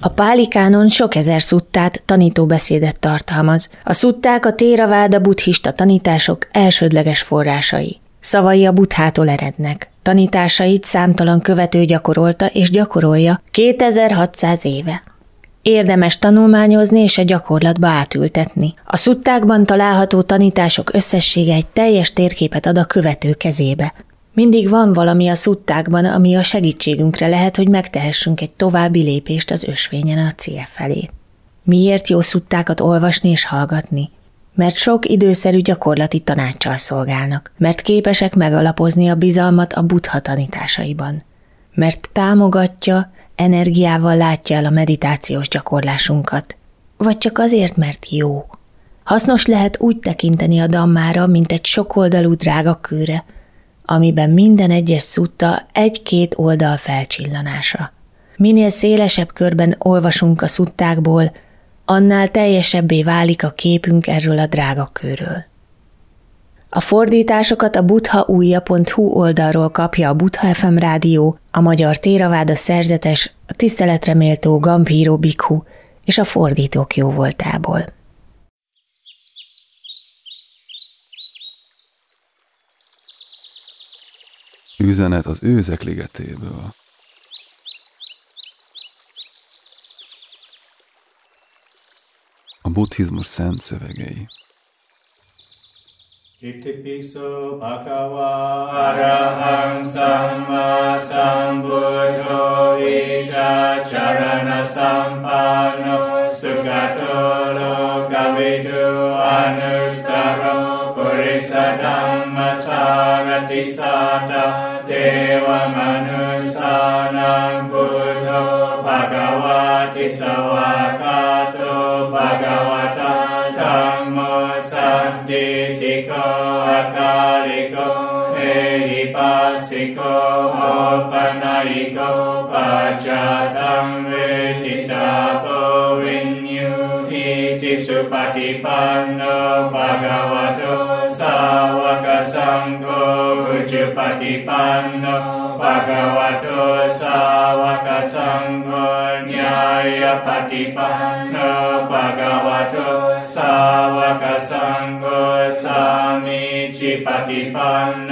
A pálikánon sok ezer szuttát, tanítóbeszédet tartalmaz. A szutták a téraváda buddhista tanítások elsődleges forrásai. Szavai a buthától erednek. Tanításait számtalan követő gyakorolta és gyakorolja 2600 éve. Érdemes tanulmányozni és a gyakorlatba átültetni. A szuttákban található tanítások összessége egy teljes térképet ad a követő kezébe. Mindig van valami a szuttákban, ami a segítségünkre lehet, hogy megtehessünk egy további lépést az ösvényen a cél felé. Miért jó szuttákat olvasni és hallgatni? Mert sok időszerű gyakorlati tanácssal szolgálnak, mert képesek megalapozni a bizalmat a buddha tanításaiban, mert támogatja, energiával látja el a meditációs gyakorlásunkat, vagy csak azért, mert jó. Hasznos lehet úgy tekinteni a dammára, mint egy sokoldalú drága kőre, amiben minden egyes szutta egy-két oldal felcsillanása. Minél szélesebb körben olvasunk a szuttákból, annál teljesebbé válik a képünk erről a drága körről. A fordításokat a buddhaújja.hu oldalról kapja a Buddha FM rádió, a Magyar Téraváda szerzetes, a tiszteletre méltó Gampíró Bikhu és a fordítók jó Üzenet az őzek ligetéből. A buddhizmus szent szövegei. Itipiso bhagava araham samma ko Akalico, akalico, eipasiko, opanaiko, pacatam veditapo vinyu hiti supatipanno bhagavato sawakasangko ujupatipanno bhagavato sawakasangko nyaya pati panno bhagavato sawakasangko ธิปฏิปันโน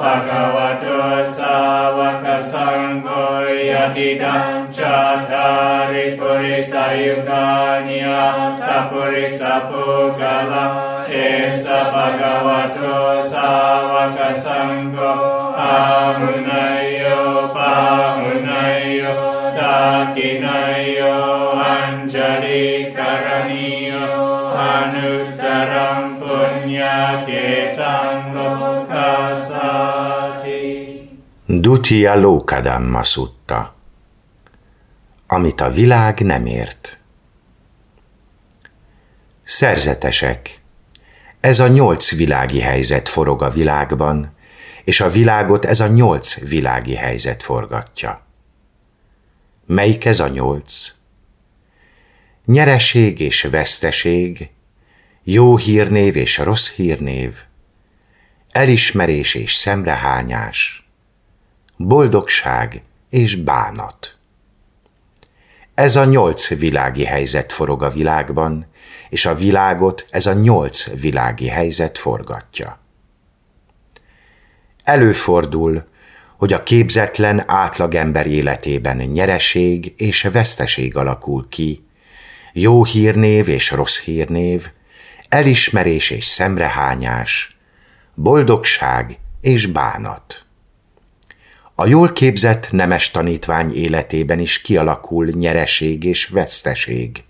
ภะคะวะโตสาวกสังโฆยติดังจัตตาริปุริสายุกานิยสัพปุริสัพพุกาลเอสะภะคะวะโตสาวกสังโฆอามุนา Dutya Lokadamma szutta, amit a világ nem ért. Szerzetesek, ez a nyolc világi helyzet forog a világban, és a világot ez a nyolc világi helyzet forgatja. Melyik ez a nyolc? Nyereség és veszteség, jó hírnév és rossz hírnév, elismerés és szemrehányás, boldogság és bánat. Ez a nyolc világi helyzet forog a világban, és a világot ez a nyolc világi helyzet forgatja. Előfordul, hogy a képzetlen átlagember életében nyereség és veszteség alakul ki, jó hírnév és rossz hírnév, elismerés és szemrehányás, boldogság és bánat. A jól képzett nemes tanítvány életében is kialakul nyereség és veszteség,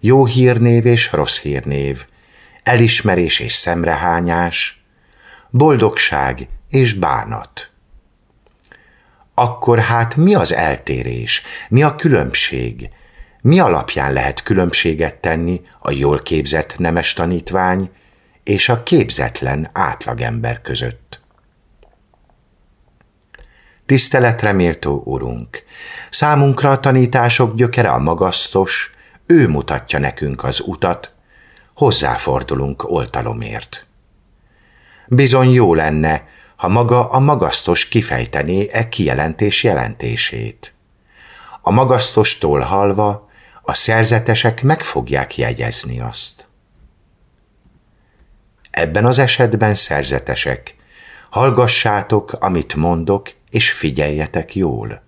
jó hírnév és rossz hírnév, elismerés és szemrehányás, boldogság és bánat. Akkor hát mi az eltérés, mi a különbség, mi alapján lehet különbséget tenni a jól képzett nemes tanítvány és a képzetlen átlagember között? Tiszteletre méltó Urunk, számunkra a tanítások gyökere a magasztos, ő mutatja nekünk az utat, hozzáfordulunk oltalomért. Bizony jó lenne, ha maga a magasztos kifejtené e kijelentés jelentését. A magasztostól halva a szerzetesek meg fogják jegyezni azt. Ebben az esetben szerzetesek, hallgassátok, amit mondok, és figyeljetek jól.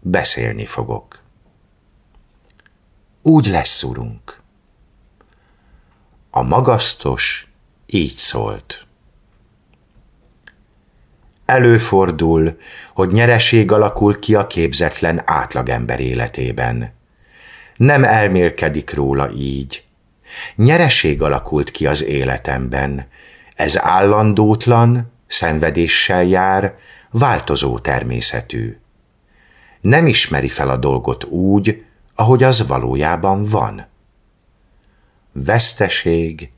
Beszélni fogok. Úgy lesz, urunk. A magasztos így szólt. Előfordul, hogy nyereség alakul ki a képzetlen átlagember életében. Nem elmélkedik róla így. Nyereség alakult ki az életemben. Ez állandótlan, szenvedéssel jár, változó természetű. Nem ismeri fel a dolgot úgy, ahogy az valójában van. Veszteség,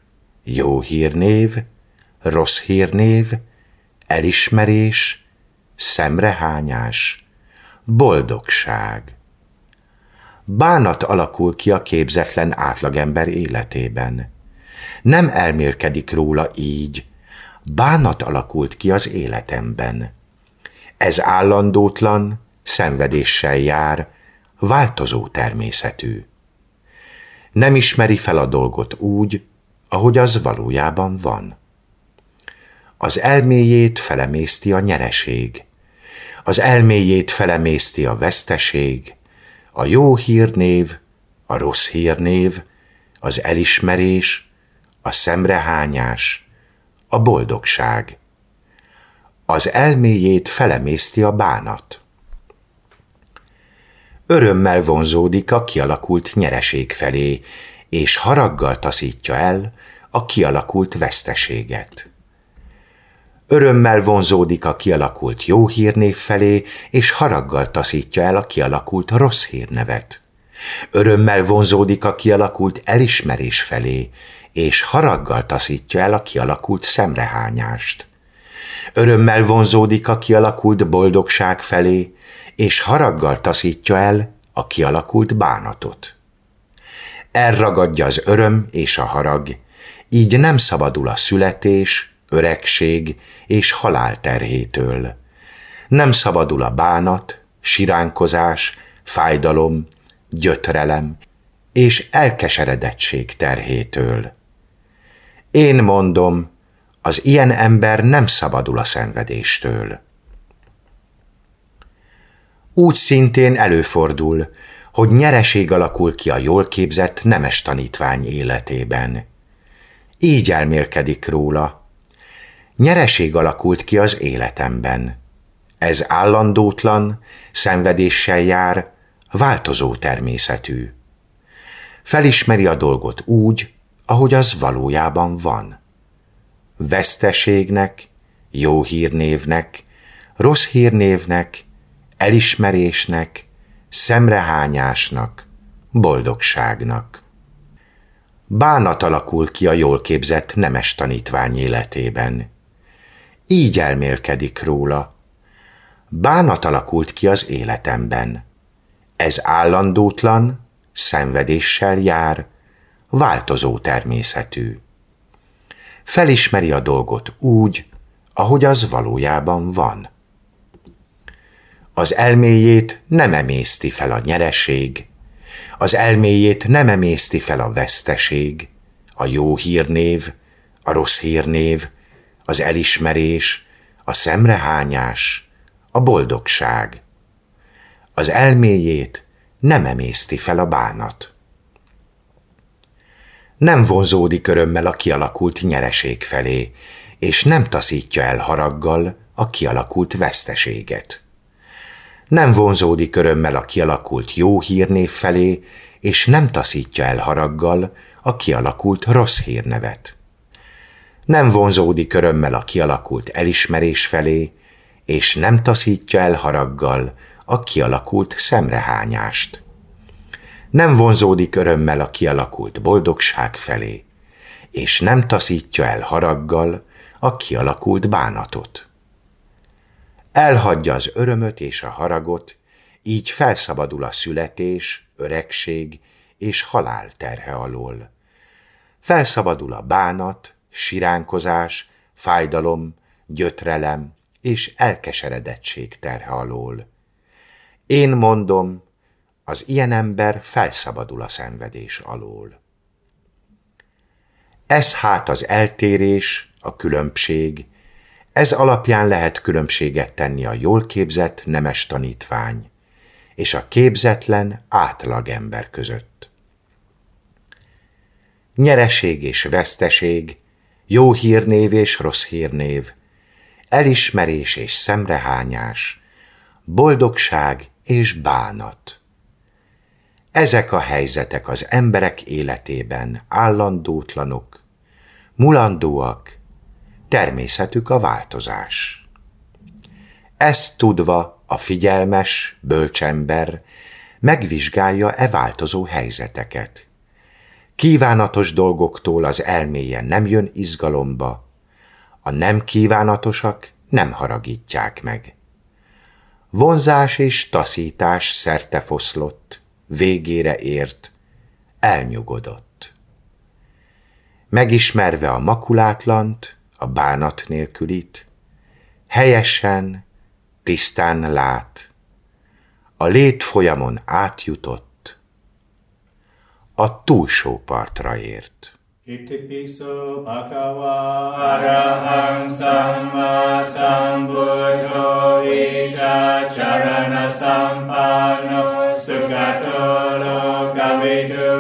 jó hírnév, rossz hírnév, elismerés, szemrehányás, boldogság. Bánat alakul ki a képzetlen átlagember életében. Nem elmélkedik róla így, bánat alakult ki az életemben. Ez állandótlan, szenvedéssel jár, változó természetű. Nem ismeri fel a dolgot úgy, ahogy az valójában van. Az elméjét felemészti a nyereség, az elméjét felemészti a veszteség, a jó hírnév, a rossz hírnév, az elismerés, a szemrehányás, a boldogság. Az elméjét felemészti a bánat. Örömmel vonzódik a kialakult nyereség felé, és haraggal taszítja el a kialakult veszteséget. Örömmel vonzódik a kialakult jó hírnév felé, és haraggal taszítja el a kialakult rossz hírnevet. Örömmel vonzódik a kialakult elismerés felé, és haraggal taszítja el a kialakult szemrehányást. Örömmel vonzódik a kialakult boldogság felé, és haraggal taszítja el a kialakult bánatot. Elragadja az öröm és a harag, így nem szabadul a születés, öregség és halál terhétől. Nem szabadul a bánat, siránkozás, fájdalom, gyötrelem és elkeseredettség terhétől. Én mondom, az ilyen ember nem szabadul a szenvedéstől. Úgy szintén előfordul, hogy nyereség alakul ki a jól képzett nemes tanítvány életében. Így elmélkedik róla. Nyereség alakult ki az életemben. Ez állandótlan, szenvedéssel jár, változó természetű. Felismeri a dolgot úgy, ahogy az valójában van. Veszteségnek, jó hírnévnek, rossz hírnévnek, elismerésnek, szemrehányásnak, boldogságnak. Bánat alakul ki a jól képzett nemes tanítvány életében. Így elmélkedik róla. Bánat alakult ki az életemben. Ez állandótlan, szenvedéssel jár, változó természetű. Felismeri a dolgot úgy, ahogy az valójában van. Az elméjét nem emészti fel a nyereség, az elméjét nem emészti fel a veszteség, a jó hírnév, a rossz hírnév, az elismerés, a szemrehányás, a boldogság. Az elméjét nem emészti fel a bánat. Nem vonzódik örömmel a kialakult nyereség felé, és nem taszítja el haraggal a kialakult veszteséget nem vonzódik örömmel a kialakult jó hírnév felé, és nem taszítja el haraggal a kialakult rossz hírnevet. Nem vonzódik örömmel a kialakult elismerés felé, és nem taszítja el haraggal a kialakult szemrehányást. Nem vonzódik örömmel a kialakult boldogság felé, és nem taszítja el haraggal a kialakult bánatot elhagyja az örömöt és a haragot, így felszabadul a születés, öregség és halál terhe alól. Felszabadul a bánat, siránkozás, fájdalom, gyötrelem és elkeseredettség terhe alól. Én mondom, az ilyen ember felszabadul a szenvedés alól. Ez hát az eltérés, a különbség, ez alapján lehet különbséget tenni a jól képzett nemes tanítvány és a képzetlen átlagember között. Nyereség és veszteség, jó hírnév és rossz hírnév, elismerés és szemrehányás, boldogság és bánat. Ezek a helyzetek az emberek életében állandótlanok, mulandóak, természetük a változás. Ezt tudva a figyelmes, bölcsember megvizsgálja e változó helyzeteket. Kívánatos dolgoktól az elméje nem jön izgalomba, a nem kívánatosak nem haragítják meg. Vonzás és taszítás szerte foszlott, végére ért, elnyugodott. Megismerve a makulátlant, a bánat nélkülit, helyesen, tisztán lát, a lét folyamon átjutott, a túlsó partra ért. Itipiso bhagava araham samma sambuddho charana sampanno sugato lokavidu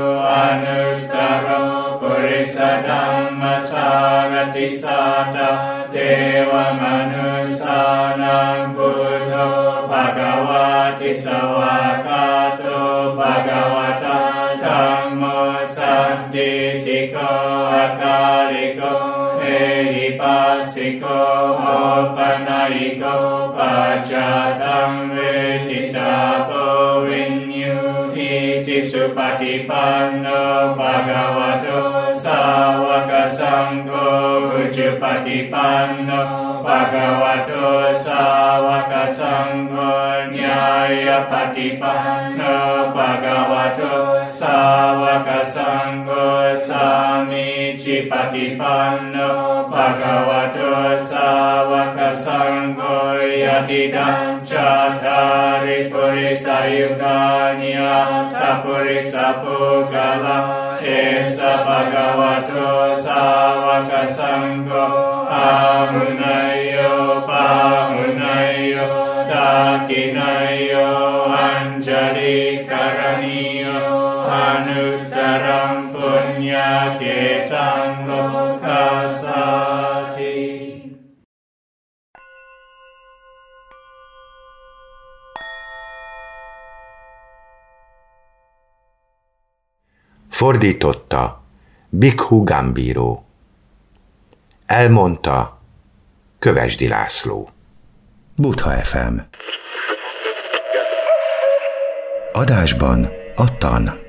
anuttaro purisa dhamma sarati sata deva manusanam buddho bhagavati sawakato bhagavata dhammo santitiko akaliko ehipasiko opanayiko pajatam Patipanno Bhagavato Savaka Sangho Uchu Patipanno Bhagavato Savaka Sangho Nyaya Patipanno Bhagavato Savaka Sangho Samichi Patipanno Bhagavato Savaka Sangho Yatidanno chatari purisayukanya tapurisapugalam esa bhagavato sawaka sangho amunayo pamunayo takinayo Fordította Bikhu Gambíró. Elmondta Kövesdi László. Butha FM. Adásban a tan.